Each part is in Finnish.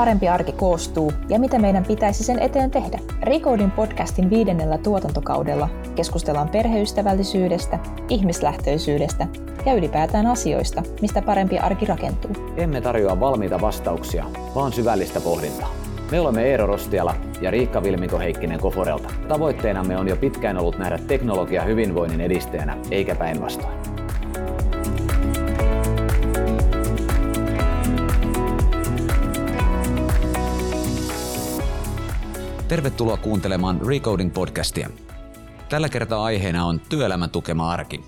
Parempi arki koostuu ja mitä meidän pitäisi sen eteen tehdä? Recoding podcastin viidennellä tuotantokaudella keskustellaan perheystävällisyydestä, ihmislähtöisyydestä ja ylipäätään asioista, mistä parempi arki rakentuu. Emme tarjoa valmiita vastauksia, vaan syvällistä pohdintaa. Me olemme Eero Rostiala ja Riikka Vilmiko Heikkinen Koforelta. Tavoitteenamme on jo pitkään ollut nähdä teknologia hyvinvoinnin edistäjänä, eikä päinvastoin. Tervetuloa kuuntelemaan Recoding podcastia. Tällä kertaa aiheena on työelämän tukema arki.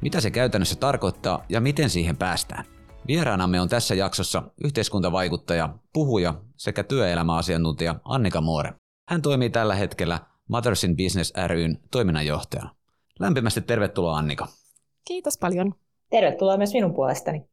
Mitä se käytännössä tarkoittaa ja miten siihen päästään? Vieraanamme on tässä jaksossa yhteiskuntavaikuttaja, puhuja sekä työelämäasiantuntija Annika Moore. Hän toimii tällä hetkellä Mothers in Business ryn toiminnanjohtajana. Lämpimästi tervetuloa Annika. Kiitos paljon. Tervetuloa myös minun puolestani.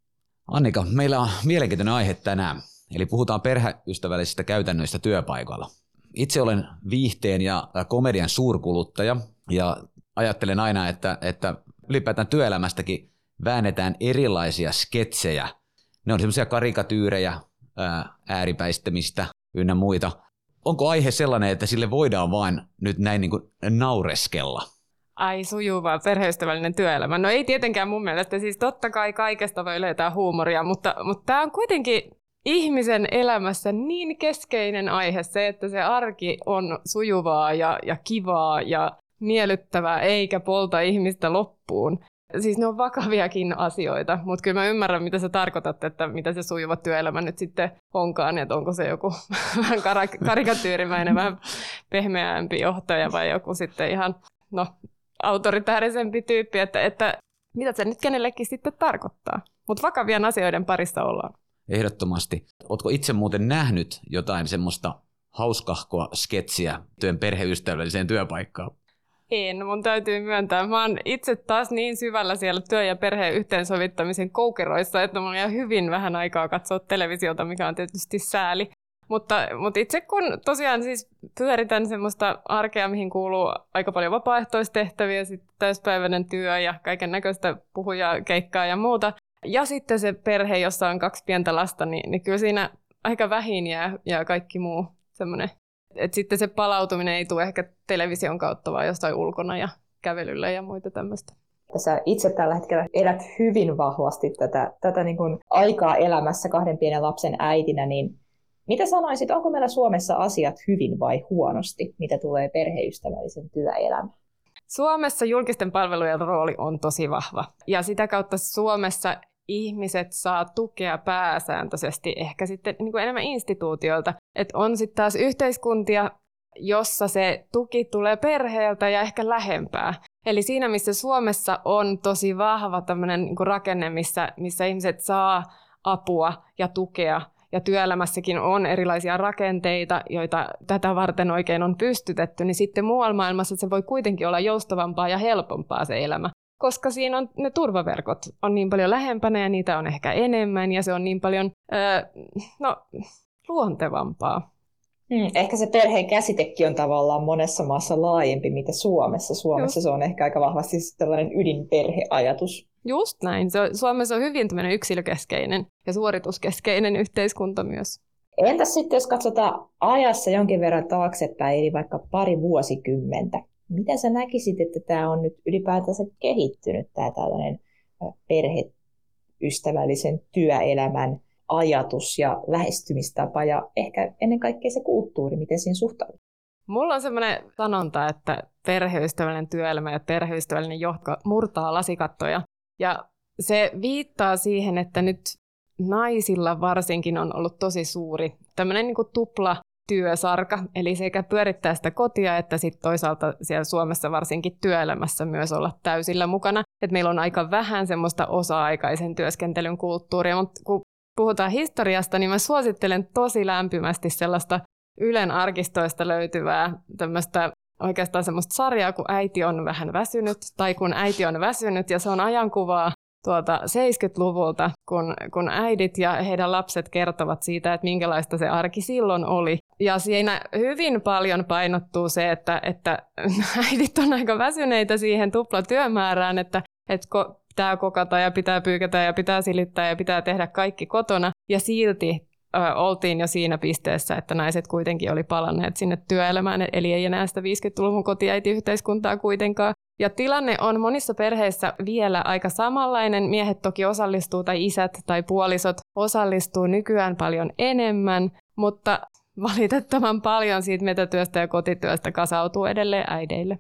Annika, meillä on mielenkiintoinen aihe tänään. Eli puhutaan perheystävällisistä käytännöistä työpaikalla. Itse olen viihteen ja komedian suurkuluttaja ja ajattelen aina, että, että ylipäätään työelämästäkin väännetään erilaisia sketsejä. Ne on semmoisia karikatyyrejä, ääripäistämistä ynnä muita. Onko aihe sellainen, että sille voidaan vain nyt näin niin kuin naureskella? Ai sujuva, perheystävällinen työelämä. No ei tietenkään mun mielestä, siis totta kai kaikesta voi löytää huumoria, mutta, mutta tämä on kuitenkin ihmisen elämässä niin keskeinen aihe se, että se arki on sujuvaa ja, ja kivaa ja miellyttävää eikä polta ihmistä loppuun. Siis ne on vakaviakin asioita, mutta kyllä mä ymmärrän, mitä sä tarkoitat, että mitä se sujuva työelämä nyt sitten onkaan, että onko se joku vähän karikatyyrimäinen, vähän pehmeämpi johtaja vai joku sitten ihan, no, autoritäärisempi tyyppi, että, että mitä se nyt kenellekin sitten tarkoittaa. Mutta vakavien asioiden parissa ollaan. Ehdottomasti. Oletko itse muuten nähnyt jotain semmoista hauskahkoa sketsiä työn perheystävälliseen työpaikkaan? En, mun täytyy myöntää. Mä oon itse taas niin syvällä siellä työ- ja perheen yhteensovittamisen koukeroissa, että mulla on hyvin vähän aikaa katsoa televisiota, mikä on tietysti sääli. Mutta, mutta itse kun tosiaan siis pyöritän semmoista arkea, mihin kuuluu aika paljon vapaaehtoistehtäviä, sitten täyspäiväinen työ ja kaiken näköistä puhujaa, keikkaa ja muuta. Ja sitten se perhe, jossa on kaksi pientä lasta, niin, niin kyllä siinä aika vähin jää, jää kaikki muu semmoinen et sitten se palautuminen ei tule ehkä television kautta, vaan jostain ulkona ja kävelyllä ja muita tämmöistä. Sä itse tällä hetkellä elät hyvin vahvasti tätä, tätä niin kuin aikaa elämässä kahden pienen lapsen äitinä, niin mitä sanoisit, onko meillä Suomessa asiat hyvin vai huonosti, mitä tulee perheystävällisen työelämään? Suomessa julkisten palvelujen rooli on tosi vahva. Ja sitä kautta Suomessa ihmiset saa tukea pääsääntöisesti ehkä sitten niin kuin enemmän instituutioilta. Että on sitten taas yhteiskuntia, jossa se tuki tulee perheeltä ja ehkä lähempää. Eli siinä, missä Suomessa on tosi vahva tämmöinen niin rakenne, missä, missä ihmiset saa apua ja tukea, ja työelämässäkin on erilaisia rakenteita, joita tätä varten oikein on pystytetty, niin sitten muualla maailmassa se voi kuitenkin olla joustavampaa ja helpompaa se elämä koska siinä on ne turvaverkot on niin paljon lähempänä ja niitä on ehkä enemmän ja se on niin paljon öö, no, luontevampaa. Hmm, ehkä se perheen käsitekin on tavallaan monessa maassa laajempi, mitä Suomessa. Suomessa Just. se on ehkä aika vahvasti tällainen ydinperheajatus. Just näin. Se on, Suomessa on hyvin tämmöinen yksilökeskeinen ja suorituskeskeinen yhteiskunta myös. Entäs sitten, jos katsotaan ajassa jonkin verran taaksepäin, eli vaikka pari vuosikymmentä, Miten sä näkisit, että tämä on nyt ylipäätänsä kehittynyt, tämä tällainen perheystävällisen työelämän ajatus ja lähestymistapa ja ehkä ennen kaikkea se kulttuuri, miten siinä suhtautuu? Mulla on semmoinen sanonta, että perheystävällinen työelämä ja perheystävällinen johto murtaa lasikattoja. Ja se viittaa siihen, että nyt naisilla varsinkin on ollut tosi suuri tämmöinen niin tupla työsarka, eli sekä pyörittää sitä kotia, että sitten toisaalta siellä Suomessa varsinkin työelämässä myös olla täysillä mukana. Et meillä on aika vähän semmoista osa-aikaisen työskentelyn kulttuuria, mutta kun puhutaan historiasta, niin mä suosittelen tosi lämpimästi sellaista Ylen arkistoista löytyvää tämmöistä oikeastaan semmoista sarjaa, kun äiti on vähän väsynyt, tai kun äiti on väsynyt, ja se on ajankuvaa tuota 70-luvulta, kun, kun äidit ja heidän lapset kertovat siitä, että minkälaista se arki silloin oli. Ja siinä hyvin paljon painottuu se, että, että äidit on aika väsyneitä siihen tuplatyömäärään, että, että pitää kokata ja pitää pyykätä ja pitää silittää ja pitää tehdä kaikki kotona. Ja silti ö, oltiin jo siinä pisteessä, että naiset kuitenkin oli palanneet sinne työelämään, eli ei enää sitä 50-luvun kotiäitiyhteiskuntaa kuitenkaan. Ja tilanne on monissa perheissä vielä aika samanlainen. Miehet toki osallistuu, tai isät tai puolisot osallistuu nykyään paljon enemmän, mutta valitettavan paljon siitä metätyöstä ja kotityöstä kasautuu edelleen äideille.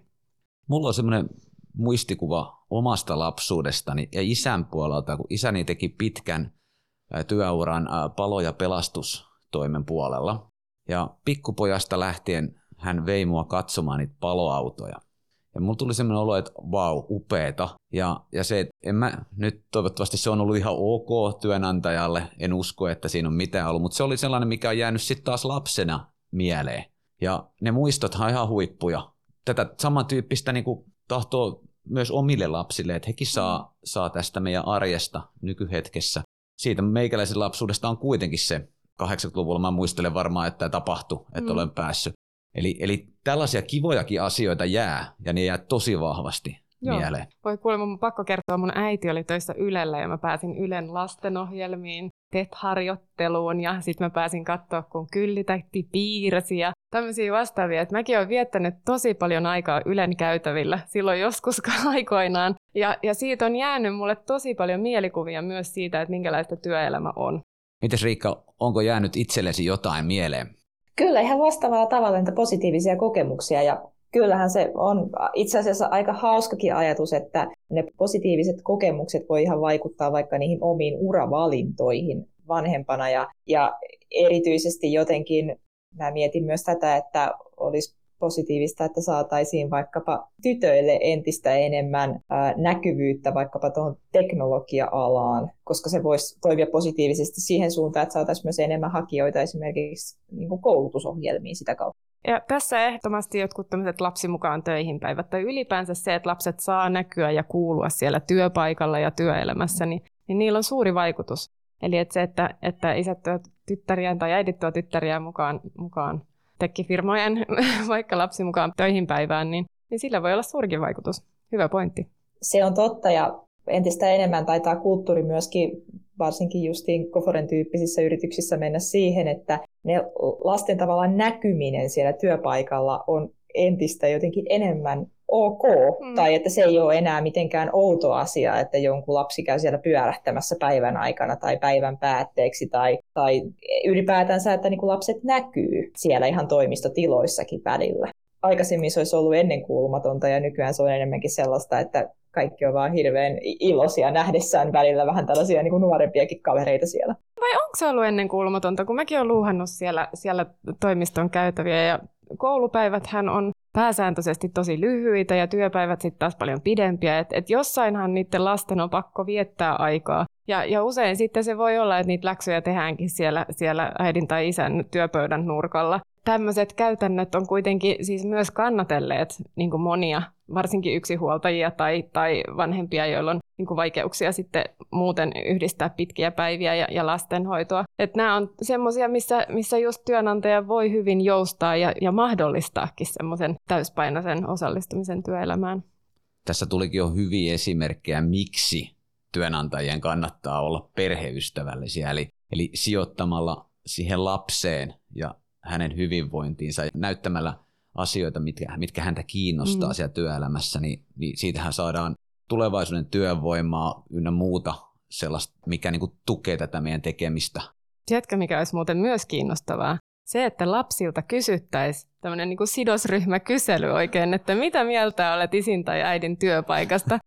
Mulla on semmoinen muistikuva omasta lapsuudestani ja isän puolelta, kun isäni teki pitkän työuran palo- ja pelastustoimen puolella. Ja pikkupojasta lähtien hän vei mua katsomaan niitä paloautoja. Ja mulla tuli semmoinen olo, että vau, upeeta. Ja, ja se, että en mä, nyt toivottavasti se on ollut ihan ok työnantajalle, en usko, että siinä on mitään ollut, mutta se oli sellainen, mikä on jäänyt sitten taas lapsena mieleen. Ja ne muistot on ihan huippuja. Tätä samantyyppistä niin kuin tahtoo myös omille lapsille, että hekin saa, saa tästä meidän arjesta nykyhetkessä. Siitä meikäläisen lapsuudesta on kuitenkin se 80-luvulla, mä muistelen varmaan, että tapahtui, että mm. olen päässyt. Eli, eli tällaisia kivojakin asioita jää, ja ne jää tosi vahvasti Joo. mieleen. Voi kuulemma, mun pakko kertoa, mun äiti oli töissä Ylellä, ja mä pääsin Ylen lastenohjelmiin, TET-harjoitteluun, ja sitten mä pääsin katsoa, kun kyllitähti piirsi, ja tämmöisiä vastaavia. Että mäkin olen viettänyt tosi paljon aikaa Ylen käytävillä silloin joskus aikoinaan, ja, ja siitä on jäänyt mulle tosi paljon mielikuvia myös siitä, että minkälaista työelämä on. Mites Riikka, onko jäänyt itsellesi jotain mieleen? Kyllä, ihan vastaavalla tavalla niitä positiivisia kokemuksia ja kyllähän se on itse asiassa aika hauskakin ajatus, että ne positiiviset kokemukset voi ihan vaikuttaa vaikka niihin omiin uravalintoihin vanhempana ja, ja erityisesti jotenkin mä mietin myös tätä, että olisi positiivista, että saataisiin vaikkapa tytöille entistä enemmän näkyvyyttä vaikkapa tuohon teknologia-alaan, koska se voisi toimia positiivisesti siihen suuntaan, että saataisiin myös enemmän hakijoita esimerkiksi niin kuin koulutusohjelmiin sitä kautta. Ja tässä ehdottomasti jotkut tämmöiset lapsi mukaan töihin päivät, tai ylipäänsä se, että lapset saa näkyä ja kuulua siellä työpaikalla ja työelämässä, niin, niin niillä on suuri vaikutus. Eli että se, että, että isät tyttäriään tai äidit tuo tyttäriään mukaan, mukaan tekkifirmojen vaikka lapsi mukaan töihin päivään, niin, niin sillä voi olla suurikin vaikutus. Hyvä pointti. Se on totta ja entistä enemmän taitaa kulttuuri myöskin varsinkin justiin Koforen tyyppisissä yrityksissä mennä siihen, että ne lasten tavallaan näkyminen siellä työpaikalla on entistä jotenkin enemmän ok, mm. tai että se ei ole enää mitenkään outo asia, että jonkun lapsi käy siellä pyörähtämässä päivän aikana tai päivän päätteeksi, tai, tai ylipäätänsä, että niin kuin lapset näkyy siellä ihan toimistotiloissakin välillä. Aikaisemmin se olisi ollut ennenkuulumatonta, ja nykyään se on enemmänkin sellaista, että kaikki on vaan hirveän iloisia nähdessään välillä vähän tällaisia niin kuin nuorempiakin kavereita siellä. Vai onko se ollut ennenkuulumatonta, kun mäkin olen luuhannut siellä, siellä toimiston käytäviä ja koulupäivät hän on pääsääntöisesti tosi lyhyitä ja työpäivät sitten taas paljon pidempiä. Että et jossainhan niiden lasten on pakko viettää aikaa. Ja, ja usein sitten se voi olla, että niitä läksyjä tehdäänkin siellä, siellä äidin tai isän työpöydän nurkalla tämmöiset käytännöt on kuitenkin siis myös kannatelleet niin kuin monia, varsinkin yksinhuoltajia tai, tai vanhempia, joilla on niin kuin vaikeuksia sitten muuten yhdistää pitkiä päiviä ja, ja lastenhoitoa. Et nämä on semmoisia, missä, missä just työnantaja voi hyvin joustaa ja, ja mahdollistaakin semmoisen täyspainoisen osallistumisen työelämään. Tässä tulikin jo hyviä esimerkkejä, miksi työnantajien kannattaa olla perheystävällisiä, eli, eli sijoittamalla siihen lapseen ja hänen hyvinvointiinsa ja näyttämällä asioita, mitkä, mitkä häntä kiinnostaa mm. siellä työelämässä, niin, niin siitähän saadaan tulevaisuuden työvoimaa ynnä muuta sellaista, mikä niin kuin tukee tätä meidän tekemistä. Tiedätkö, mikä olisi muuten myös kiinnostavaa? Se, että lapsilta kysyttäisiin tämmöinen niin sidosryhmäkysely oikein, että mitä mieltä olet isin tai äidin työpaikasta.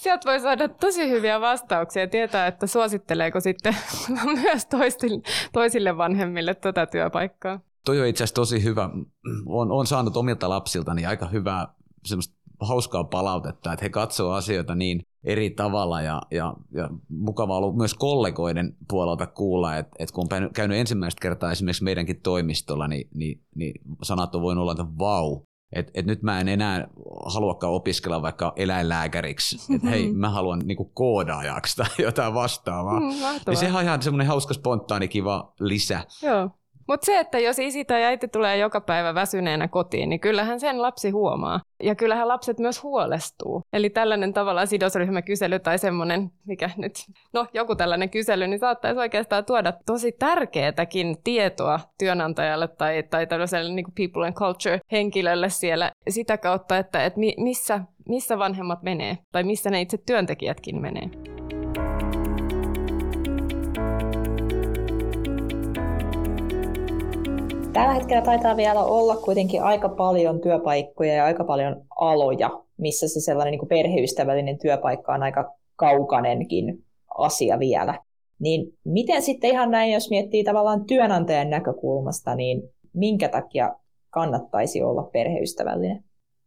Sieltä voi saada tosi hyviä vastauksia ja tietää, että suositteleeko sitten myös toisille, toisille vanhemmille tätä työpaikkaa. Toi on itse asiassa tosi hyvä. On, on saanut omilta lapsiltani aika hyvää semmoista hauskaa palautetta, että he katsoo asioita niin eri tavalla ja, ja, ja mukava ollut myös kollegoiden puolelta kuulla, että, että kun on käynyt ensimmäistä kertaa esimerkiksi meidänkin toimistolla, niin, niin, niin sanat on voinut olla, että vau, että et nyt mä en enää haluakaan opiskella vaikka eläinlääkäriksi, että hei, mä haluan niinku koodaajaksi tai jotain vastaavaa. Mm, niin sehän on ihan semmoinen hauska, spontaani, kiva lisä. Joo. Mutta se, että jos isi tai äiti tulee joka päivä väsyneenä kotiin, niin kyllähän sen lapsi huomaa. Ja kyllähän lapset myös huolestuu. Eli tällainen tavallaan sidosryhmäkysely tai semmoinen, mikä nyt, no joku tällainen kysely, niin saattaisi oikeastaan tuoda tosi tärkeätäkin tietoa työnantajalle tai, tai tällaiselle niin people and culture henkilölle siellä sitä kautta, että, että missä, missä vanhemmat menee tai missä ne itse työntekijätkin menee. Tällä hetkellä taitaa vielä olla kuitenkin aika paljon työpaikkoja ja aika paljon aloja, missä se sellainen niin kuin perheystävällinen työpaikka on aika kaukanenkin asia vielä. Niin miten sitten ihan näin, jos miettii tavallaan työnantajan näkökulmasta, niin minkä takia kannattaisi olla perheystävällinen?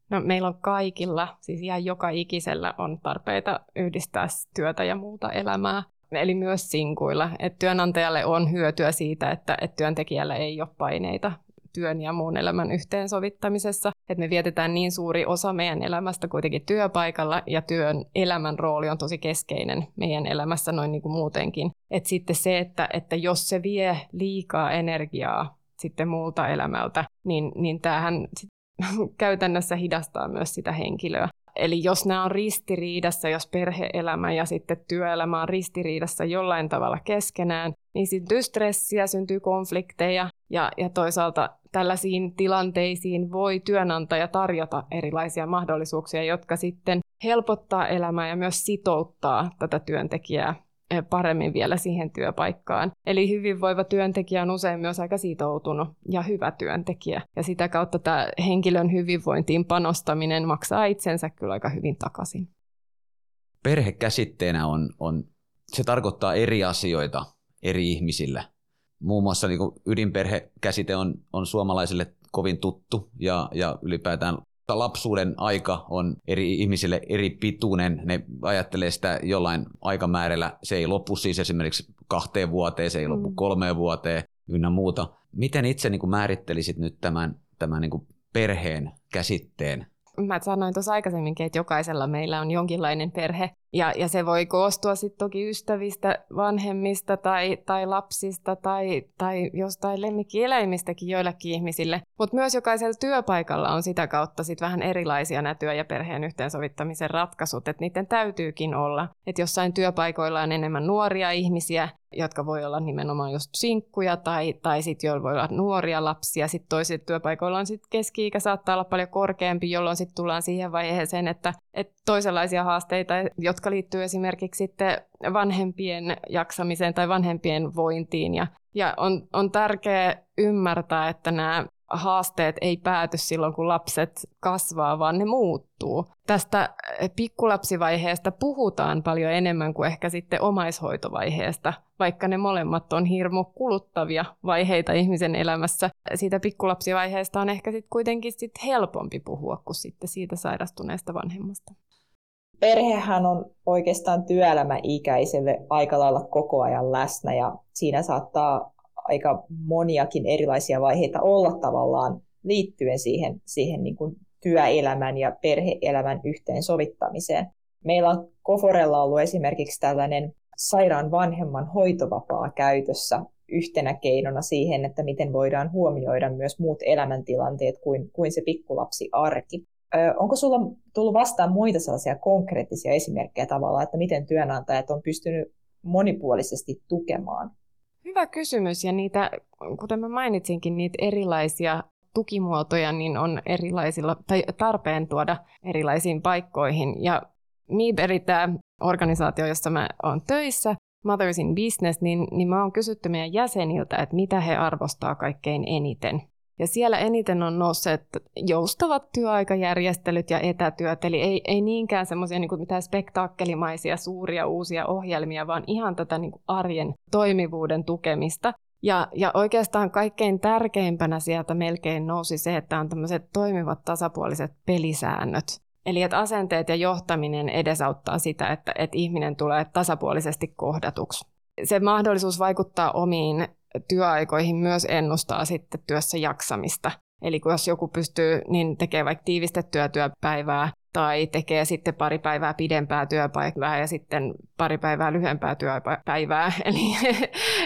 No, meillä on kaikilla, siis ihan joka ikisellä on tarpeita yhdistää työtä ja muuta elämää eli myös sinkuilla. Että työnantajalle on hyötyä siitä, että, että työntekijällä ei ole paineita työn ja muun elämän yhteensovittamisessa. Että me vietetään niin suuri osa meidän elämästä kuitenkin työpaikalla ja työn elämän rooli on tosi keskeinen meidän elämässä noin niin kuin muutenkin. Että sitten se, että, että jos se vie liikaa energiaa sitten muulta elämältä, niin, niin tämähän käytännössä hidastaa myös sitä henkilöä. Eli jos nämä on ristiriidassa, jos perheelämä ja sitten työelämä on ristiriidassa jollain tavalla keskenään, niin syntyy stressiä, syntyy konflikteja ja, ja toisaalta tällaisiin tilanteisiin voi työnantaja tarjota erilaisia mahdollisuuksia, jotka sitten helpottaa elämää ja myös sitouttaa tätä työntekijää paremmin vielä siihen työpaikkaan. Eli hyvinvoiva työntekijä on usein myös aika sitoutunut ja hyvä työntekijä. Ja sitä kautta tämä henkilön hyvinvointiin panostaminen maksaa itsensä kyllä aika hyvin takaisin. Perhe käsitteenä on, on se tarkoittaa eri asioita eri ihmisille. Muun muassa niin ydinperhekäsite on, on suomalaisille kovin tuttu ja, ja ylipäätään lapsuuden aika on eri ihmisille eri pituinen. Ne ajattelee sitä jollain aikamäärällä. Se ei lopu siis esimerkiksi kahteen vuoteen, se ei lopu mm. kolmeen vuoteen ynnä muuta. Miten itse niin kuin määrittelisit nyt tämän, tämän niin kuin perheen käsitteen? Mä sanoin tuossa aikaisemminkin, että jokaisella meillä on jonkinlainen perhe, ja, ja se voi koostua sitten toki ystävistä, vanhemmista tai, tai lapsista tai, tai jostain lemmikkieläimistäkin joillekin ihmisille. Mutta myös jokaisella työpaikalla on sitä kautta sit vähän erilaisia nämä työ- ja perheen yhteensovittamisen ratkaisut, että niiden täytyykin olla. Että jossain työpaikoilla on enemmän nuoria ihmisiä, jotka voi olla nimenomaan just sinkkuja tai, tai sitten joilla voi olla nuoria lapsia. Sitten toisilla työpaikoilla on sitten keski-ikä saattaa olla paljon korkeampi, jolloin sitten tullaan siihen vaiheeseen, että, että toisenlaisia haasteita, jotka liittyy esimerkiksi sitten vanhempien jaksamiseen tai vanhempien vointiin. Ja, ja on, on tärkeää ymmärtää, että nämä haasteet ei pääty silloin, kun lapset kasvaa, vaan ne muuttuu. Tästä pikkulapsivaiheesta puhutaan paljon enemmän kuin ehkä sitten omaishoitovaiheesta, vaikka ne molemmat on hirmu kuluttavia vaiheita ihmisen elämässä. Siitä pikkulapsivaiheesta on ehkä sitten kuitenkin sit helpompi puhua kuin sitten siitä sairastuneesta vanhemmasta. Perhehän on oikeastaan työelämäikäiselle aika lailla koko ajan läsnä ja siinä saattaa aika moniakin erilaisia vaiheita olla tavallaan liittyen siihen, siihen niin kuin työelämän ja perheelämän yhteensovittamiseen. Meillä on Koforella ollut esimerkiksi tällainen sairaan vanhemman hoitovapaa käytössä yhtenä keinona siihen, että miten voidaan huomioida myös muut elämäntilanteet kuin, kuin se pikkulapsi arki. Onko sulla tullut vastaan muita sellaisia konkreettisia esimerkkejä tavallaan, että miten työnantajat on pystynyt monipuolisesti tukemaan Hyvä kysymys ja niitä, kuten mä mainitsinkin, niitä erilaisia tukimuotoja niin on erilaisilla, tai tarpeen tuoda erilaisiin paikkoihin. Ja Miiberi, tämä organisaatio, jossa mä oon töissä, Mothers in Business, niin, niin mä oon kysytty meidän jäseniltä, että mitä he arvostaa kaikkein eniten. Ja siellä eniten on nousseet joustavat työaikajärjestelyt ja etätyöt, eli ei, ei niinkään semmoisia niin mitään spektaakkelimaisia suuria uusia ohjelmia, vaan ihan tätä niin arjen toimivuuden tukemista. Ja, ja oikeastaan kaikkein tärkeimpänä sieltä melkein nousi se, että on tämmöiset toimivat tasapuoliset pelisäännöt. Eli että asenteet ja johtaminen edesauttaa sitä, että, että ihminen tulee tasapuolisesti kohdatuksi. Se mahdollisuus vaikuttaa omiin työaikoihin myös ennustaa sitten työssä jaksamista. Eli kun jos joku pystyy niin tekee vaikka tiivistettyä työpäivää tai tekee sitten pari päivää pidempää työpäivää ja sitten pari päivää lyhyempää työpäivää. Eli,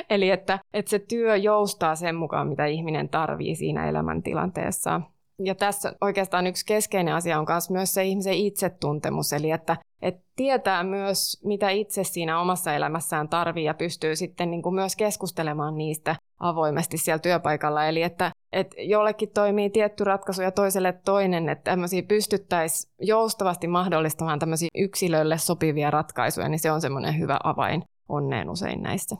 eli että, että se työ joustaa sen mukaan, mitä ihminen tarvii siinä elämäntilanteessa. Ja tässä oikeastaan yksi keskeinen asia on myös se ihmisen itsetuntemus, eli että, että tietää myös, mitä itse siinä omassa elämässään tarvii ja pystyy sitten niin kuin myös keskustelemaan niistä avoimesti siellä työpaikalla. Eli että, että jollekin toimii tietty ratkaisu ja toiselle toinen, että tämmöisiä pystyttäisiin joustavasti mahdollistamaan tämmöisiä yksilölle sopivia ratkaisuja, niin se on semmoinen hyvä avain onneen usein näissä.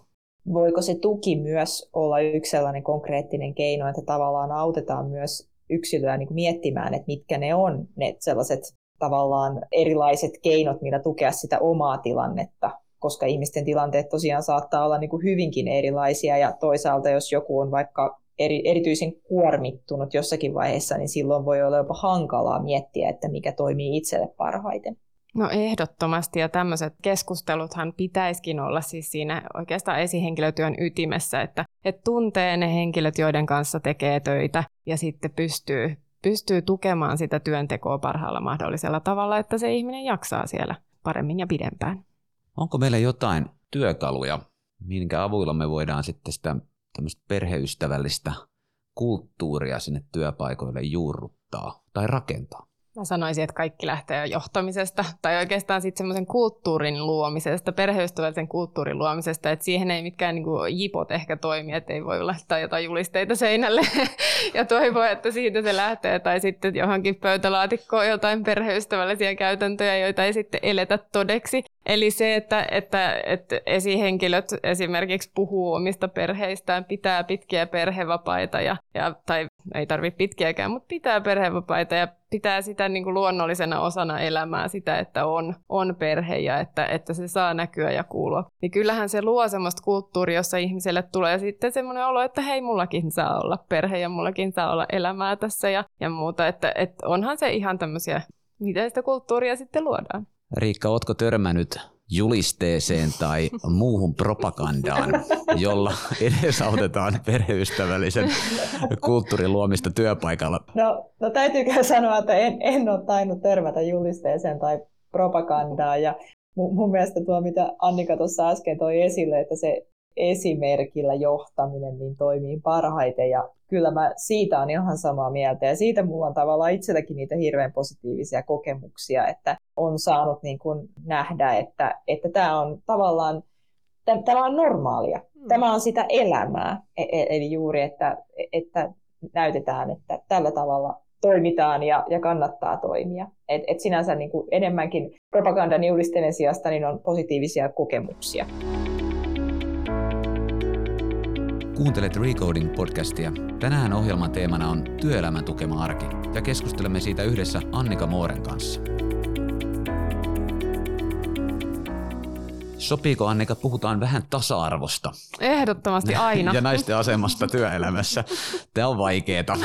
Voiko se tuki myös olla yksi sellainen konkreettinen keino, että tavallaan autetaan myös yksilöä niin kuin miettimään, että mitkä ne on ne sellaiset tavallaan erilaiset keinot, millä tukea sitä omaa tilannetta, koska ihmisten tilanteet tosiaan saattaa olla niin kuin hyvinkin erilaisia ja toisaalta jos joku on vaikka eri, erityisen kuormittunut jossakin vaiheessa, niin silloin voi olla jopa hankalaa miettiä, että mikä toimii itselle parhaiten. No ehdottomasti, ja tämmöiset keskusteluthan pitäisikin olla siis siinä oikeastaan esihenkilötyön ytimessä, että, että tuntee ne henkilöt, joiden kanssa tekee töitä, ja sitten pystyy, pystyy tukemaan sitä työntekoa parhaalla mahdollisella tavalla, että se ihminen jaksaa siellä paremmin ja pidempään. Onko meillä jotain työkaluja, minkä avulla me voidaan sitten sitä tämmöistä perheystävällistä kulttuuria sinne työpaikoille juurruttaa tai rakentaa? Mä sanoisin, että kaikki lähtee johtamisesta tai oikeastaan sitten semmoisen kulttuurin luomisesta, perheystävällisen kulttuurin luomisesta, että siihen ei mitkään niin kuin jipot ehkä toimi, että ei voi laittaa jotain julisteita seinälle ja toivoa, että siitä se lähtee tai sitten johonkin pöytälaatikkoon jotain perheystävällisiä käytäntöjä, joita ei sitten eletä todeksi. Eli se, että, että, että esihenkilöt esimerkiksi puhuu omista perheistään, pitää pitkiä perhevapaita, ja, ja, tai ei tarvitse pitkiäkään, mutta pitää perhevapaita ja pitää sitä niin kuin luonnollisena osana elämää sitä, että on, on perhe ja että, että se saa näkyä ja kuulua. Niin kyllähän se luo semmoista kulttuuria, jossa ihmiselle tulee sitten semmoinen olo, että hei, mullakin saa olla perhe ja mullakin saa olla elämää tässä ja, ja muuta. Että, että onhan se ihan tämmöisiä, miten sitä kulttuuria sitten luodaan. Riikka, ootko törmännyt julisteeseen tai muuhun propagandaan, jolla edesautetaan perheystävällisen kulttuurin luomista työpaikalla? No, no täytyykö sanoa, että en, en ole tainnut törmätä julisteeseen tai propagandaan. Ja mun, mun mielestä tuo, mitä Annika tuossa äsken toi esille, että se esimerkillä johtaminen niin toimii parhaiten ja kyllä mä siitä on ihan samaa mieltä ja siitä mulla on tavallaan itselläkin niitä hirveän positiivisia kokemuksia, että on saanut niin kuin nähdä, että, että tämä on tavallaan tämä on normaalia. Hmm. Tämä on sitä elämää. E, e, eli juuri, että, että näytetään, että tällä tavalla toimitaan ja, ja kannattaa toimia. Et, et sinänsä niin kuin enemmänkin propagandan julisteiden sijasta niin on positiivisia kokemuksia. Kuuntelet Recoding podcastia. Tänään ohjelman teemana on työelämän tukema arki ja keskustelemme siitä yhdessä Annika Mooren kanssa. Sopiiko Annika, puhutaan vähän tasa-arvosta? Ehdottomasti aina. ja naisten asemasta työelämässä. Tämä on vaikeeta.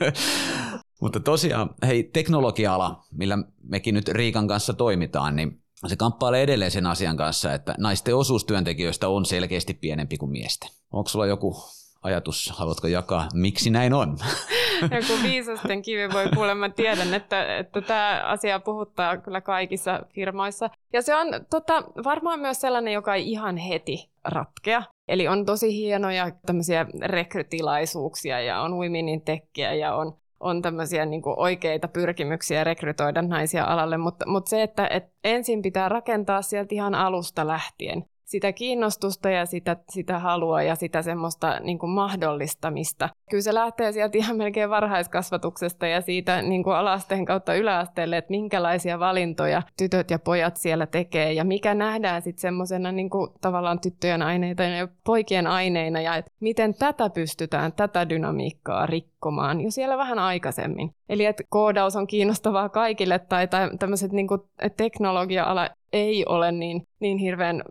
Mutta tosiaan, hei, teknologia-ala, millä mekin nyt Riikan kanssa toimitaan, niin se kamppailee edelleen sen asian kanssa, että naisten osuus työntekijöistä on selkeästi pienempi kuin miesten. Onko sulla joku ajatus, haluatko jakaa, miksi näin on? Joku viisasten kivi voi kuulla, mä tiedän, että, että tämä asia puhuttaa kyllä kaikissa firmoissa. Ja se on tota, varmaan myös sellainen, joka ei ihan heti ratkea. Eli on tosi hienoja tämmöisiä rekrytilaisuuksia ja on Women in Techia ja on on tämmöisiä niin kuin oikeita pyrkimyksiä rekrytoida naisia alalle, mutta, mutta se, että, että ensin pitää rakentaa sieltä ihan alusta lähtien sitä kiinnostusta ja sitä, sitä halua ja sitä semmoista niin kuin mahdollistamista. Kyllä se lähtee sieltä ihan melkein varhaiskasvatuksesta ja siitä niin kuin alasteen kautta yläasteelle, että minkälaisia valintoja tytöt ja pojat siellä tekee ja mikä nähdään sitten semmoisena niin tavallaan tyttöjen aineita ja poikien aineina ja että miten tätä pystytään, tätä dynamiikkaa rikkomaan jo siellä vähän aikaisemmin. Eli että koodaus on kiinnostavaa kaikille tai, tai tämmöiset niin teknologia-ala ei ole niin, niin hirveän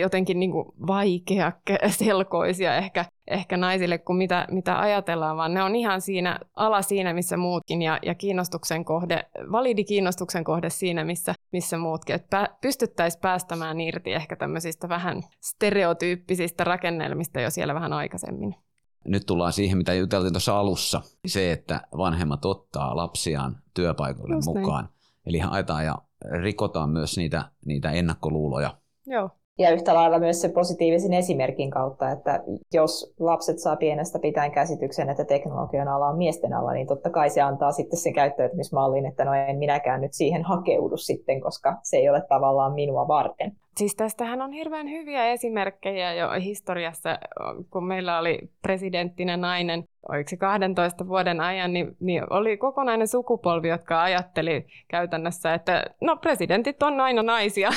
jotenkin niin kuin vaikea selkoisia ehkä, ehkä naisille kuin mitä, mitä ajatellaan, vaan ne on ihan siinä ala siinä, missä muutkin ja, ja kiinnostuksen kohde, validi kiinnostuksen kohde siinä, missä, missä muutkin. Että pystyttäisiin päästämään irti ehkä tämmöisistä vähän stereotyyppisistä rakennelmista jo siellä vähän aikaisemmin. Nyt tullaan siihen, mitä juteltiin tuossa alussa. Se, että vanhemmat ottaa lapsiaan työpaikoille Just mukaan. Näin Eli haetaan ja rikotaan myös niitä, niitä ennakkoluuloja. Joo. Ja yhtä lailla myös se positiivisen esimerkin kautta, että jos lapset saa pienestä pitäen käsityksen, että teknologian ala on miesten ala, niin totta kai se antaa sitten sen käyttäytymismallin, että no en minäkään nyt siihen hakeudu sitten, koska se ei ole tavallaan minua varten. Siis tästähän on hirveän hyviä esimerkkejä jo historiassa, kun meillä oli presidenttinen nainen, oliko se 12 vuoden ajan, niin, niin oli kokonainen sukupolvi, jotka ajatteli käytännössä, että no presidentit on aina naisia.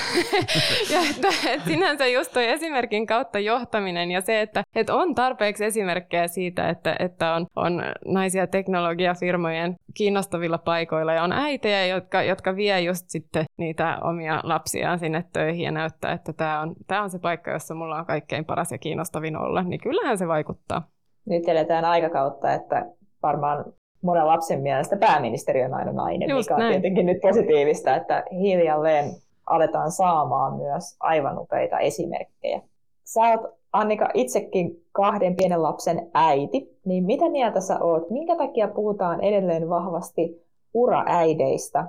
ja että, että sinänsä just toi esimerkin kautta johtaminen ja se, että, että on tarpeeksi esimerkkejä siitä, että, että on, on naisia teknologiafirmojen kiinnostavilla paikoilla ja on äitejä, jotka, jotka vie just sitten niitä omia lapsiaan sinne töihin ja näyttää, että tämä on, tämä on se paikka, jossa mulla on kaikkein paras ja kiinnostavin olla, niin kyllähän se vaikuttaa. Nyt eletään aikakautta, että varmaan monen lapsen mielestä pääministeri on aina nainen, Just mikä on näin. tietenkin nyt positiivista, että hiljalleen aletaan saamaan myös aivan upeita esimerkkejä. Sä oot Annika itsekin kahden pienen lapsen äiti, niin mitä mieltä sä oot? Minkä takia puhutaan edelleen vahvasti uraäideistä,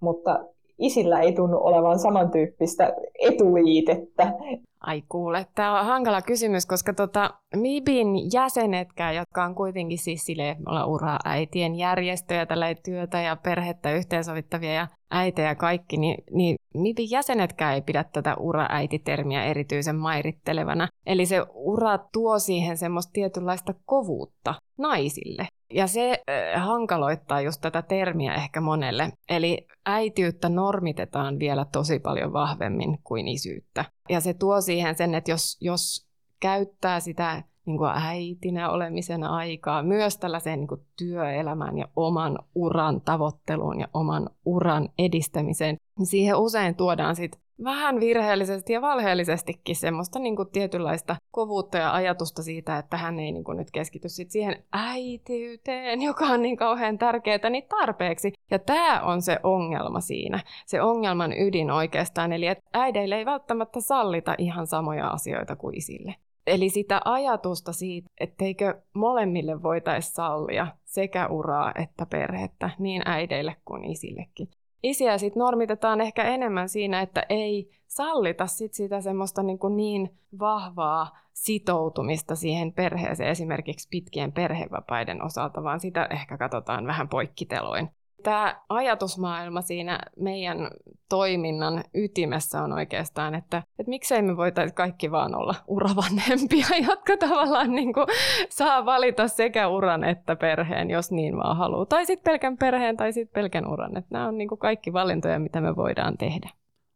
mutta isillä ei tunnu olevan samantyyppistä etuliitettä. Ai kuule, tämä on hankala kysymys, koska tota, MIBin jäsenetkään, jotka on kuitenkin siis sille, olla ura-äitien järjestöjä, tällä työtä ja perhettä yhteensovittavia ja äitejä kaikki, niin, niin MIBin jäsenetkään ei pidä tätä ura-äiti-termiä erityisen mairittelevana. Eli se ura tuo siihen semmoista tietynlaista kovuutta naisille. Ja se äh, hankaloittaa just tätä termiä ehkä monelle. Eli äitiyttä normitetaan vielä tosi paljon vahvemmin kuin isyyttä. Ja se tuo siihen sen, että jos, jos käyttää sitä niin kuin äitinä olemisen aikaa myös tällaiseen niin kuin työelämään ja oman uran tavoitteluun ja oman uran edistämiseen, niin siihen usein tuodaan sit vähän virheellisesti ja valheellisestikin semmoista niin kuin tietynlaista kovuutta ja ajatusta siitä, että hän ei niin kuin nyt keskity sit siihen äitiyteen, joka on niin kauhean tärkeää, niin tarpeeksi. Ja tämä on se ongelma siinä, se ongelman ydin oikeastaan, eli että äideille ei välttämättä sallita ihan samoja asioita kuin isille. Eli sitä ajatusta siitä, etteikö molemmille voitaisiin sallia sekä uraa että perhettä, niin äideille kuin isillekin isiä sit normitetaan ehkä enemmän siinä, että ei sallita sit sitä semmoista niin, kuin niin vahvaa sitoutumista siihen perheeseen esimerkiksi pitkien perhevapaiden osalta, vaan sitä ehkä katsotaan vähän poikkiteloin tämä ajatusmaailma siinä meidän toiminnan ytimessä on oikeastaan, että, että miksei me voitaisiin kaikki vaan olla uravanhempia, jotka tavallaan niin kuin saa valita sekä uran että perheen, jos niin vaan haluaa. Tai sitten pelkän perheen tai sitten pelkän uran. Että nämä on niin kuin kaikki valintoja, mitä me voidaan tehdä.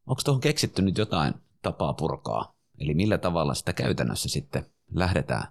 Onko tuohon keksitty nyt jotain tapaa purkaa? Eli millä tavalla sitä käytännössä sitten lähdetään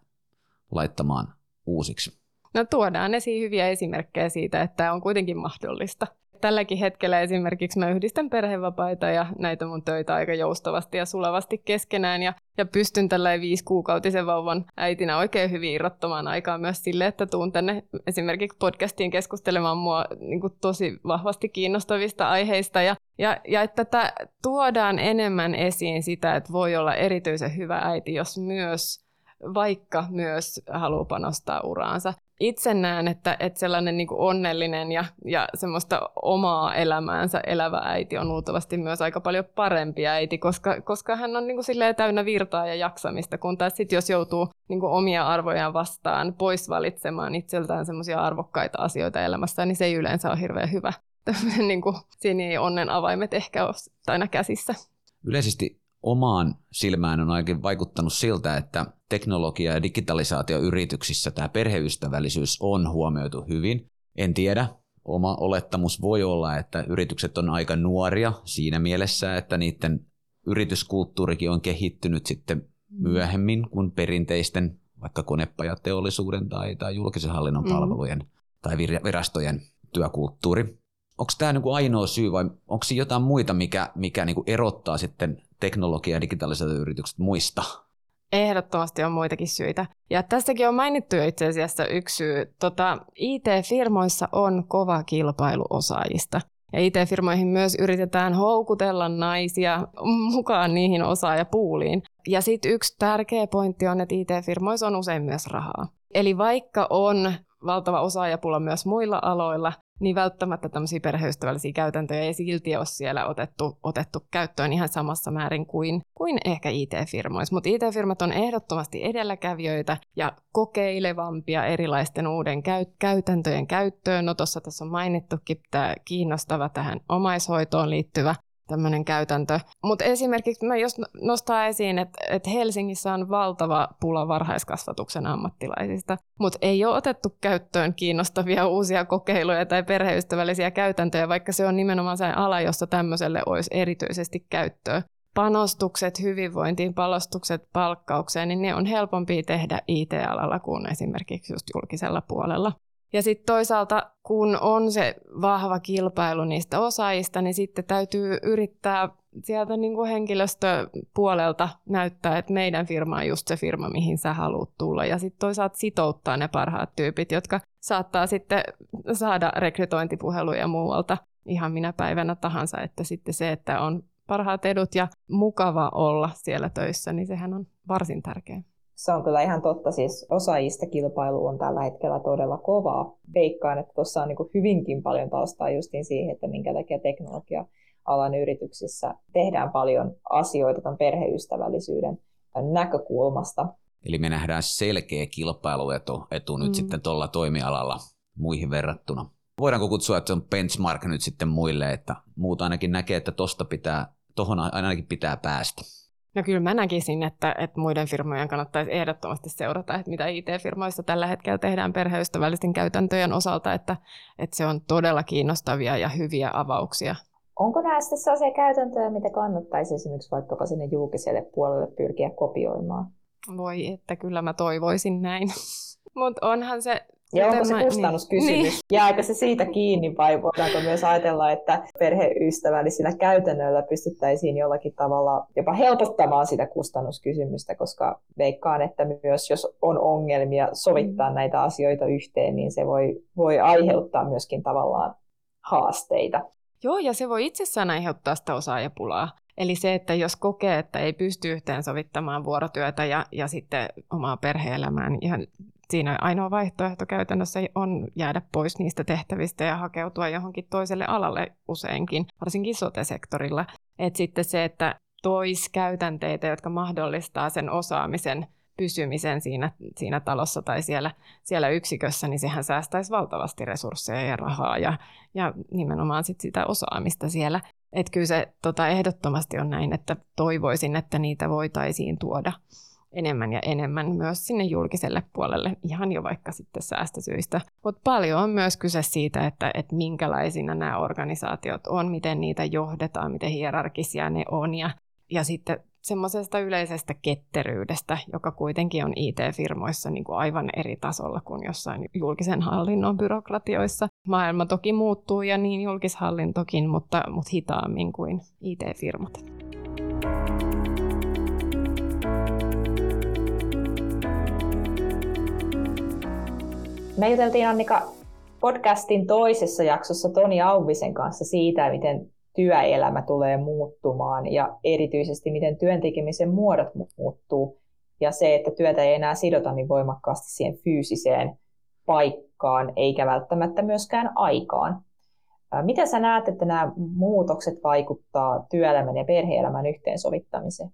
laittamaan uusiksi? No tuodaan esiin hyviä esimerkkejä siitä, että tämä on kuitenkin mahdollista. Tälläkin hetkellä esimerkiksi mä yhdistän perhevapaita ja näitä mun töitä aika joustavasti ja sulavasti keskenään ja, ja pystyn tällä viisi kuukautisen vauvan äitinä oikein hyvin irrottamaan aikaa myös sille, että tuun tänne esimerkiksi podcastiin keskustelemaan mua niin kuin tosi vahvasti kiinnostavista aiheista ja, ja, ja että tätä tuodaan enemmän esiin sitä, että voi olla erityisen hyvä äiti, jos myös vaikka myös haluaa panostaa uraansa itse näen, että, että sellainen niin kuin onnellinen ja, ja semmoista omaa elämäänsä elävä äiti on luultavasti myös aika paljon parempi äiti, koska, koska hän on niin kuin täynnä virtaa ja jaksamista, kun taas sitten jos joutuu niin kuin omia arvojaan vastaan pois valitsemaan itseltään semmoisia arvokkaita asioita elämässä, niin se ei yleensä ole hirveän hyvä. niin kuin, siinä ei onnen avaimet ehkä ole aina käsissä. Yleisesti omaan silmään on ainakin vaikuttanut siltä, että teknologia- ja digitalisaatioyrityksissä tämä perheystävällisyys on huomioitu hyvin. En tiedä, oma olettamus voi olla, että yritykset on aika nuoria siinä mielessä, että niiden yrityskulttuurikin on kehittynyt sitten mm. myöhemmin kuin perinteisten vaikka konepajateollisuuden tai, tai julkisen hallinnon mm. palvelujen tai virastojen työkulttuuri. Onko tämä niinku ainoa syy vai onko jotain muita, mikä, mikä niinku erottaa sitten teknologia- ja digitalisaatioyritykset muista? Ehdottomasti on muitakin syitä. Ja tässäkin on mainittu jo itse asiassa yksi syy. Tota, IT-firmoissa on kova kilpailu osaajista. Ja IT-firmoihin myös yritetään houkutella naisia mukaan niihin osaajapuuliin. Ja sitten yksi tärkeä pointti on, että IT-firmoissa on usein myös rahaa. Eli vaikka on valtava osaajapula myös muilla aloilla, niin välttämättä tämmöisiä perheystävällisiä käytäntöjä ei silti ole siellä otettu, otettu käyttöön ihan samassa määrin kuin, kuin ehkä IT-firmoissa. Mutta IT-firmat on ehdottomasti edelläkävijöitä ja kokeilevampia erilaisten uuden käy- käytäntöjen käyttöön. No tuossa tässä on mainittukin tämä kiinnostava tähän omaishoitoon liittyvä tämmöinen käytäntö. Mutta esimerkiksi mä jos nostaa esiin, että, että Helsingissä on valtava pula varhaiskasvatuksen ammattilaisista, mutta ei ole otettu käyttöön kiinnostavia uusia kokeiluja tai perheystävällisiä käytäntöjä, vaikka se on nimenomaan se ala, jossa tämmöiselle olisi erityisesti käyttöä. Panostukset hyvinvointiin, panostukset palkkaukseen, niin ne on helpompi tehdä IT-alalla kuin esimerkiksi just julkisella puolella. Ja sitten toisaalta, kun on se vahva kilpailu niistä osaajista, niin sitten täytyy yrittää sieltä niin kuin henkilöstöpuolelta näyttää, että meidän firma on just se firma, mihin sä haluat tulla. Ja sitten toisaalta sitouttaa ne parhaat tyypit, jotka saattaa sitten saada rekrytointipuheluja muualta ihan minä päivänä tahansa. Että sitten se, että on parhaat edut ja mukava olla siellä töissä, niin sehän on varsin tärkeää. Se on kyllä ihan totta. Siis osaajista kilpailu on tällä hetkellä todella kovaa. Veikkaan, että tuossa on niin hyvinkin paljon taustaa justiin siihen, että minkä takia teknologia alan yrityksissä tehdään paljon asioita tämän perheystävällisyyden näkökulmasta. Eli me nähdään selkeä kilpailuetu etu nyt mm. sitten tuolla toimialalla muihin verrattuna. Voidaanko kutsua, että se on benchmark nyt sitten muille, että muut ainakin näkee, että tosta pitää, tohon ainakin pitää päästä? No kyllä mä näkisin, että, että muiden firmojen kannattaisi ehdottomasti seurata, että mitä IT-firmoissa tällä hetkellä tehdään perheystävällisten käytäntöjen osalta, että, että se on todella kiinnostavia ja hyviä avauksia. Onko nämä sitten sellaisia käytäntöjä, mitä kannattaisi esimerkiksi vaikkapa sinne julkiselle puolelle pyrkiä kopioimaan? Voi, että kyllä mä toivoisin näin. Mutta onhan se ja onko se kustannuskysymys? Niin. Jääkö se siitä kiinni vai voidaanko myös ajatella, että perheystävällisillä käytännöillä pystyttäisiin jollakin tavalla jopa helpottamaan sitä kustannuskysymystä, koska veikkaan, että myös jos on ongelmia sovittaa mm. näitä asioita yhteen, niin se voi, voi aiheuttaa myöskin tavallaan haasteita. Joo, ja se voi itsessään aiheuttaa sitä osaajapulaa. Eli se, että jos kokee, että ei pysty yhteensovittamaan vuorotyötä ja, ja sitten omaa perhe-elämää, niin siinä ainoa vaihtoehto käytännössä on jäädä pois niistä tehtävistä ja hakeutua johonkin toiselle alalle useinkin, varsinkin sote-sektorilla. Et sitten se, että tois käytänteitä, jotka mahdollistaa sen osaamisen pysymisen siinä, siinä talossa tai siellä, siellä yksikössä, niin sehän säästäisi valtavasti resursseja ja rahaa ja, ja nimenomaan sit sitä osaamista siellä. Että kyllä se tota, ehdottomasti on näin, että toivoisin, että niitä voitaisiin tuoda enemmän ja enemmän myös sinne julkiselle puolelle, ihan jo vaikka sitten säästösyistä. Mutta paljon on myös kyse siitä, että, että minkälaisina nämä organisaatiot on, miten niitä johdetaan, miten hierarkisia ne on ja, ja sitten semmoisesta yleisestä ketteryydestä, joka kuitenkin on IT-firmoissa niin kuin aivan eri tasolla kuin jossain julkisen hallinnon byrokratioissa. Maailma toki muuttuu ja niin julkishallintokin, mutta, mutta hitaammin kuin IT-firmat. Me juteltiin Annika podcastin toisessa jaksossa Toni Auvisen kanssa siitä, miten työelämä tulee muuttumaan ja erityisesti miten työntekemisen muodot muuttuu ja se, että työtä ei enää sidota niin voimakkaasti siihen fyysiseen paikkaan eikä välttämättä myöskään aikaan. Miten sä näet, että nämä muutokset vaikuttaa työelämän ja perheelämän yhteensovittamiseen?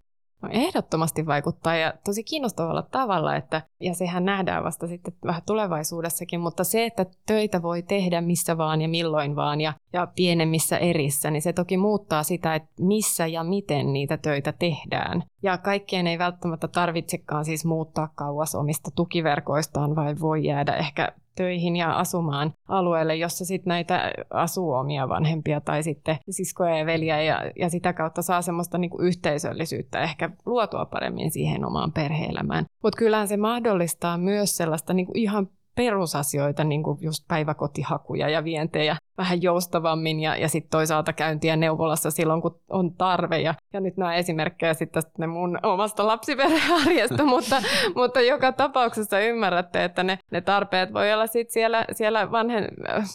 No ehdottomasti vaikuttaa ja tosi kiinnostavalla tavalla, että, ja sehän nähdään vasta sitten vähän tulevaisuudessakin, mutta se, että töitä voi tehdä missä vaan ja milloin vaan ja, ja pienemmissä erissä, niin se toki muuttaa sitä, että missä ja miten niitä töitä tehdään. Ja kaikkien ei välttämättä tarvitsekaan siis muuttaa kauas omista tukiverkoistaan, vai voi jäädä ehkä töihin ja asumaan alueelle, jossa sitten näitä asuu omia vanhempia tai sitten siskoja ja veliä ja, ja sitä kautta saa semmoista niinku yhteisöllisyyttä ehkä luotua paremmin siihen omaan perheelämään. Mutta kyllähän se mahdollistaa myös sellaista niinku ihan perusasioita, niin kuin just päiväkotihakuja ja vientejä vähän joustavammin ja, ja sitten toisaalta käyntiä neuvolassa silloin, kun on tarve. Ja, ja nyt nämä esimerkkejä sitten ne mun omasta lapsiperhearjesta, mutta, mutta joka tapauksessa ymmärrätte, että ne, ne tarpeet voi olla sit siellä, siellä vanhen,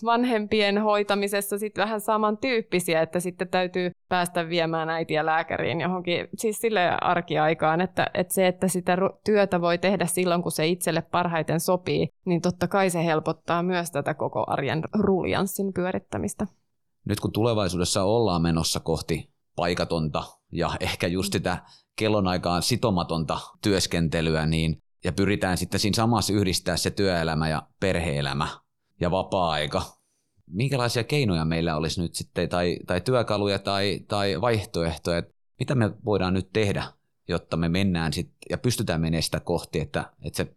vanhempien hoitamisessa sit vähän samantyyppisiä, että sitten täytyy päästä viemään äitiä lääkäriin johonkin, siis sille arkiaikaan, että, että se, että sitä työtä voi tehdä silloin, kun se itselle parhaiten sopii, niin totta kai se helpottaa myös tätä koko arjen ruljanssin pyörittämistä. Nyt kun tulevaisuudessa ollaan menossa kohti paikatonta ja ehkä just sitä kellonaikaan sitomatonta työskentelyä, niin ja pyritään sitten siinä samassa yhdistää se työelämä ja perheelämä ja vapaa-aika. Minkälaisia keinoja meillä olisi nyt sitten, tai, tai työkaluja tai, tai vaihtoehtoja, mitä me voidaan nyt tehdä, jotta me mennään sit, ja pystytään menemään sitä kohti, että, että se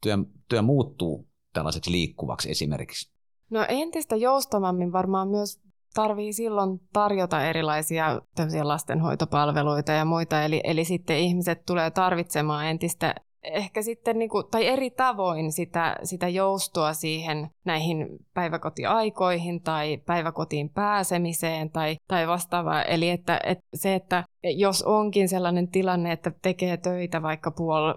työ, työ muuttuu tällaiseksi liikkuvaksi esimerkiksi? No entistä joustavammin varmaan myös tarvii silloin tarjota erilaisia lastenhoitopalveluita ja muita, eli, eli sitten ihmiset tulee tarvitsemaan entistä ehkä sitten niin kuin, tai eri tavoin sitä, sitä joustoa siihen näihin päiväkotiaikoihin tai päiväkotiin pääsemiseen tai, tai vastaavaa. Eli että, että se, että jos onkin sellainen tilanne, että tekee töitä vaikka puoli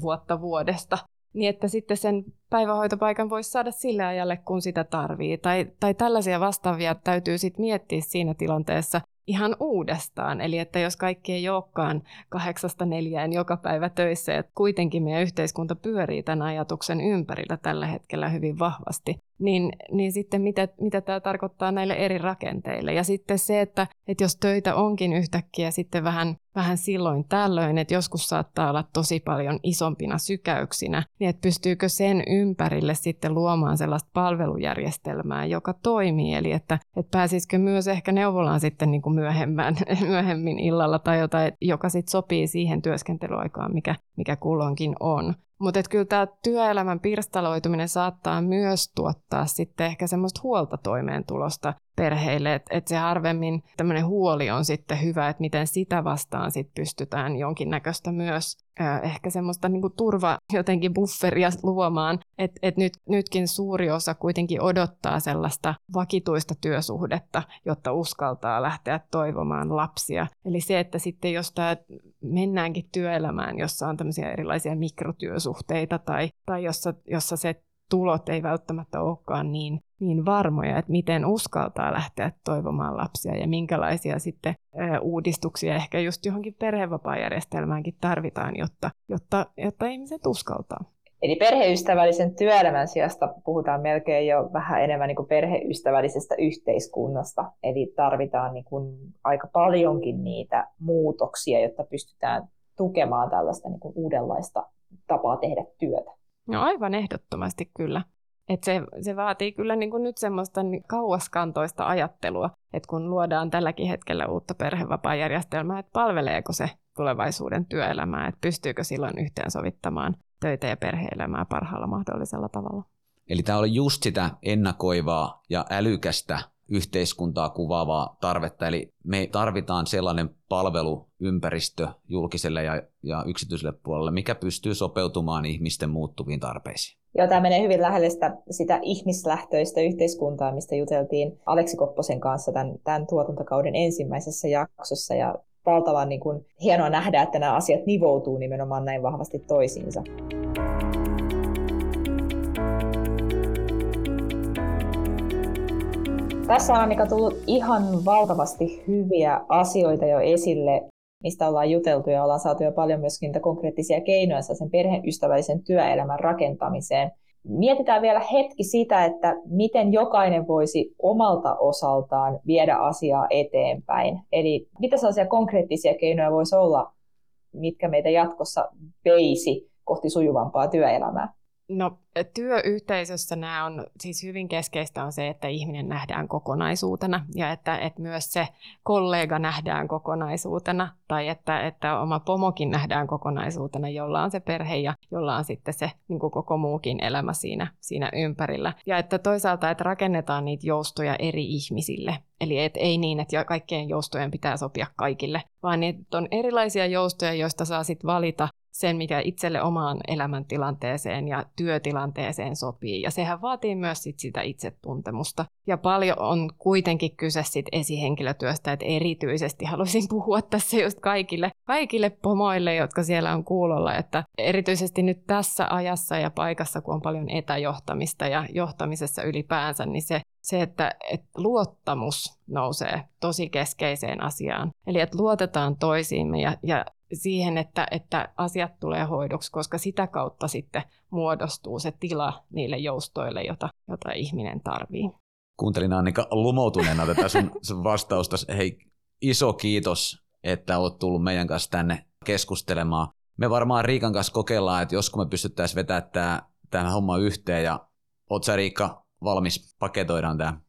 vuotta vuodesta, niin että sitten sen päivähoitopaikan voisi saada sille ajalle, kun sitä tarvii. Tai, tai tällaisia vastaavia täytyy sitten miettiä siinä tilanteessa, ihan uudestaan. Eli että jos kaikki ei olekaan kahdeksasta neljään joka päivä töissä, että kuitenkin meidän yhteiskunta pyörii tämän ajatuksen ympärillä tällä hetkellä hyvin vahvasti, niin, niin sitten mitä, mitä tämä tarkoittaa näille eri rakenteille. Ja sitten se, että, että jos töitä onkin yhtäkkiä sitten vähän, vähän silloin tällöin, että joskus saattaa olla tosi paljon isompina sykäyksinä, niin että pystyykö sen ympärille sitten luomaan sellaista palvelujärjestelmää, joka toimii. Eli että, että pääsisikö myös ehkä neuvolaan sitten niin kuin myöhemmän, myöhemmin illalla tai jotain, joka sitten sopii siihen työskentelyaikaan, mikä, mikä kulloinkin on. Mutta kyllä tämä työelämän pirstaloituminen saattaa myös tuottaa sitten ehkä semmoista huolta toimeentulosta perheille, että et se harvemmin tämmöinen huoli on sitten hyvä, että miten sitä vastaan sitten pystytään jonkinnäköistä myös ehkä semmoista niin kuin turva jotenkin bufferia luomaan, että et nyt, nytkin suuri osa kuitenkin odottaa sellaista vakituista työsuhdetta, jotta uskaltaa lähteä toivomaan lapsia. Eli se, että sitten jos tämä mennäänkin työelämään, jossa on tämmöisiä erilaisia mikrotyösuhteita tai, tai jossa, jossa se tulot ei välttämättä olekaan niin, niin varmoja, että miten uskaltaa lähteä toivomaan lapsia ja minkälaisia sitten uudistuksia ehkä just johonkin perhevapaajärjestelmäänkin tarvitaan, jotta, jotta, jotta ihmiset uskaltaa. Eli perheystävällisen työelämän sijasta puhutaan melkein jo vähän enemmän niin kuin perheystävällisestä yhteiskunnasta. Eli tarvitaan niin kuin aika paljonkin niitä muutoksia, jotta pystytään tukemaan tällaista niin kuin uudenlaista tapaa tehdä työtä. No aivan ehdottomasti kyllä. Et se, se vaatii kyllä niin kuin nyt semmoista kauaskantoista ajattelua, että kun luodaan tälläkin hetkellä uutta perhevapaajärjestelmää, että palveleeko se tulevaisuuden työelämää, että pystyykö silloin yhteensovittamaan töitä ja perheelämää parhaalla mahdollisella tavalla. Eli tämä oli just sitä ennakoivaa ja älykästä yhteiskuntaa kuvaavaa tarvetta. Eli me tarvitaan sellainen palveluympäristö julkiselle ja, ja yksityiselle puolelle, mikä pystyy sopeutumaan ihmisten muuttuviin tarpeisiin. Joo, tämä menee hyvin lähelle sitä, sitä ihmislähtöistä yhteiskuntaa, mistä juteltiin Aleksi Kopposen kanssa tämän, tämän tuotantokauden ensimmäisessä jaksossa. Ja valtavan niin kuin, hienoa nähdä, että nämä asiat nivoutuu nimenomaan näin vahvasti toisiinsa. Tässä on Annika tullut ihan valtavasti hyviä asioita jo esille, mistä ollaan juteltu ja ollaan saatu jo paljon myöskin niitä konkreettisia keinoja sen perheystävällisen työelämän rakentamiseen. Mietitään vielä hetki sitä, että miten jokainen voisi omalta osaltaan viedä asiaa eteenpäin. Eli mitä sellaisia konkreettisia keinoja voisi olla, mitkä meitä jatkossa veisi kohti sujuvampaa työelämää? No työyhteisössä nämä on, siis hyvin keskeistä on se, että ihminen nähdään kokonaisuutena ja että, että myös se kollega nähdään kokonaisuutena tai että, että oma pomokin nähdään kokonaisuutena, jolla on se perhe ja jolla on sitten se niin kuin koko muukin elämä siinä, siinä ympärillä. Ja että toisaalta, että rakennetaan niitä joustoja eri ihmisille. Eli et ei niin, että kaikkien joustojen pitää sopia kaikille, vaan että on erilaisia joustoja, joista saa sitten valita sen, mikä itselle omaan elämäntilanteeseen ja työtilanteeseen sopii. Ja sehän vaatii myös sit sitä itsetuntemusta. Ja paljon on kuitenkin kyse sit esihenkilötyöstä, että erityisesti haluaisin puhua tässä just kaikille, kaikille pomoille, jotka siellä on kuulolla, että erityisesti nyt tässä ajassa ja paikassa, kun on paljon etäjohtamista ja johtamisessa ylipäänsä, niin se se, että, että luottamus nousee tosi keskeiseen asiaan. Eli että luotetaan toisiimme ja, ja siihen, että, että asiat tulee hoidoksi, koska sitä kautta sitten muodostuu se tila niille joustoille, jota, jota ihminen tarvii. Kuuntelin Annika lumoutuneena tätä sun, sun vastausta. Hei, iso kiitos, että olet tullut meidän kanssa tänne keskustelemaan. Me varmaan Riikan kanssa kokeillaan, että josko me pystyttäisiin vetämään tämä, tämä homma yhteen. Ja oot sä Riikka valmis, paketoidaan tämä?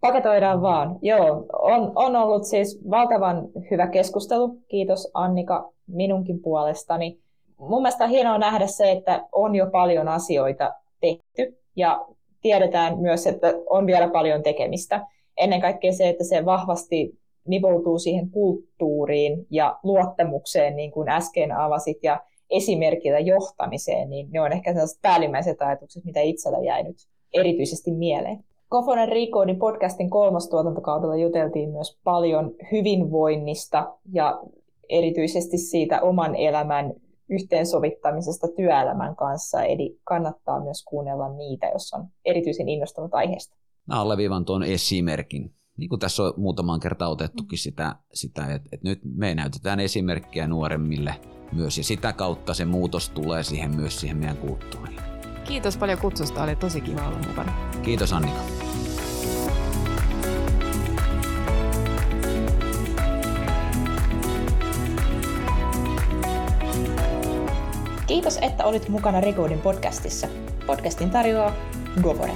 Paketoidaan vaan, joo. On, on ollut siis valtavan hyvä keskustelu. Kiitos Annika minunkin puolestani. Mun mielestä on hienoa nähdä se, että on jo paljon asioita tehty ja tiedetään myös, että on vielä paljon tekemistä. Ennen kaikkea se, että se vahvasti nivoutuu siihen kulttuuriin ja luottamukseen, niin kuin äsken avasit, ja esimerkillä johtamiseen, niin ne on ehkä sellaiset päällimmäiset ajatukset, mitä itsellä jäi nyt erityisesti mieleen. Kofonen Recordin podcastin kolmostuotantokaudella juteltiin myös paljon hyvinvoinnista ja erityisesti siitä oman elämän yhteensovittamisesta työelämän kanssa, eli kannattaa myös kuunnella niitä, jos on erityisen innostunut aiheesta. Mä alleviivan tuon esimerkin. Niin kuin tässä on muutamaan kertaan otettukin sitä, sitä että, että nyt me näytetään esimerkkiä nuoremmille myös, ja sitä kautta se muutos tulee siihen myös siihen meidän kulttuuriin. Kiitos paljon kutsusta, oli tosi kiva olla mukana. Kiitos Annika. Kiitos, että olit mukana Recordin podcastissa. Podcastin tarjoaa Govore.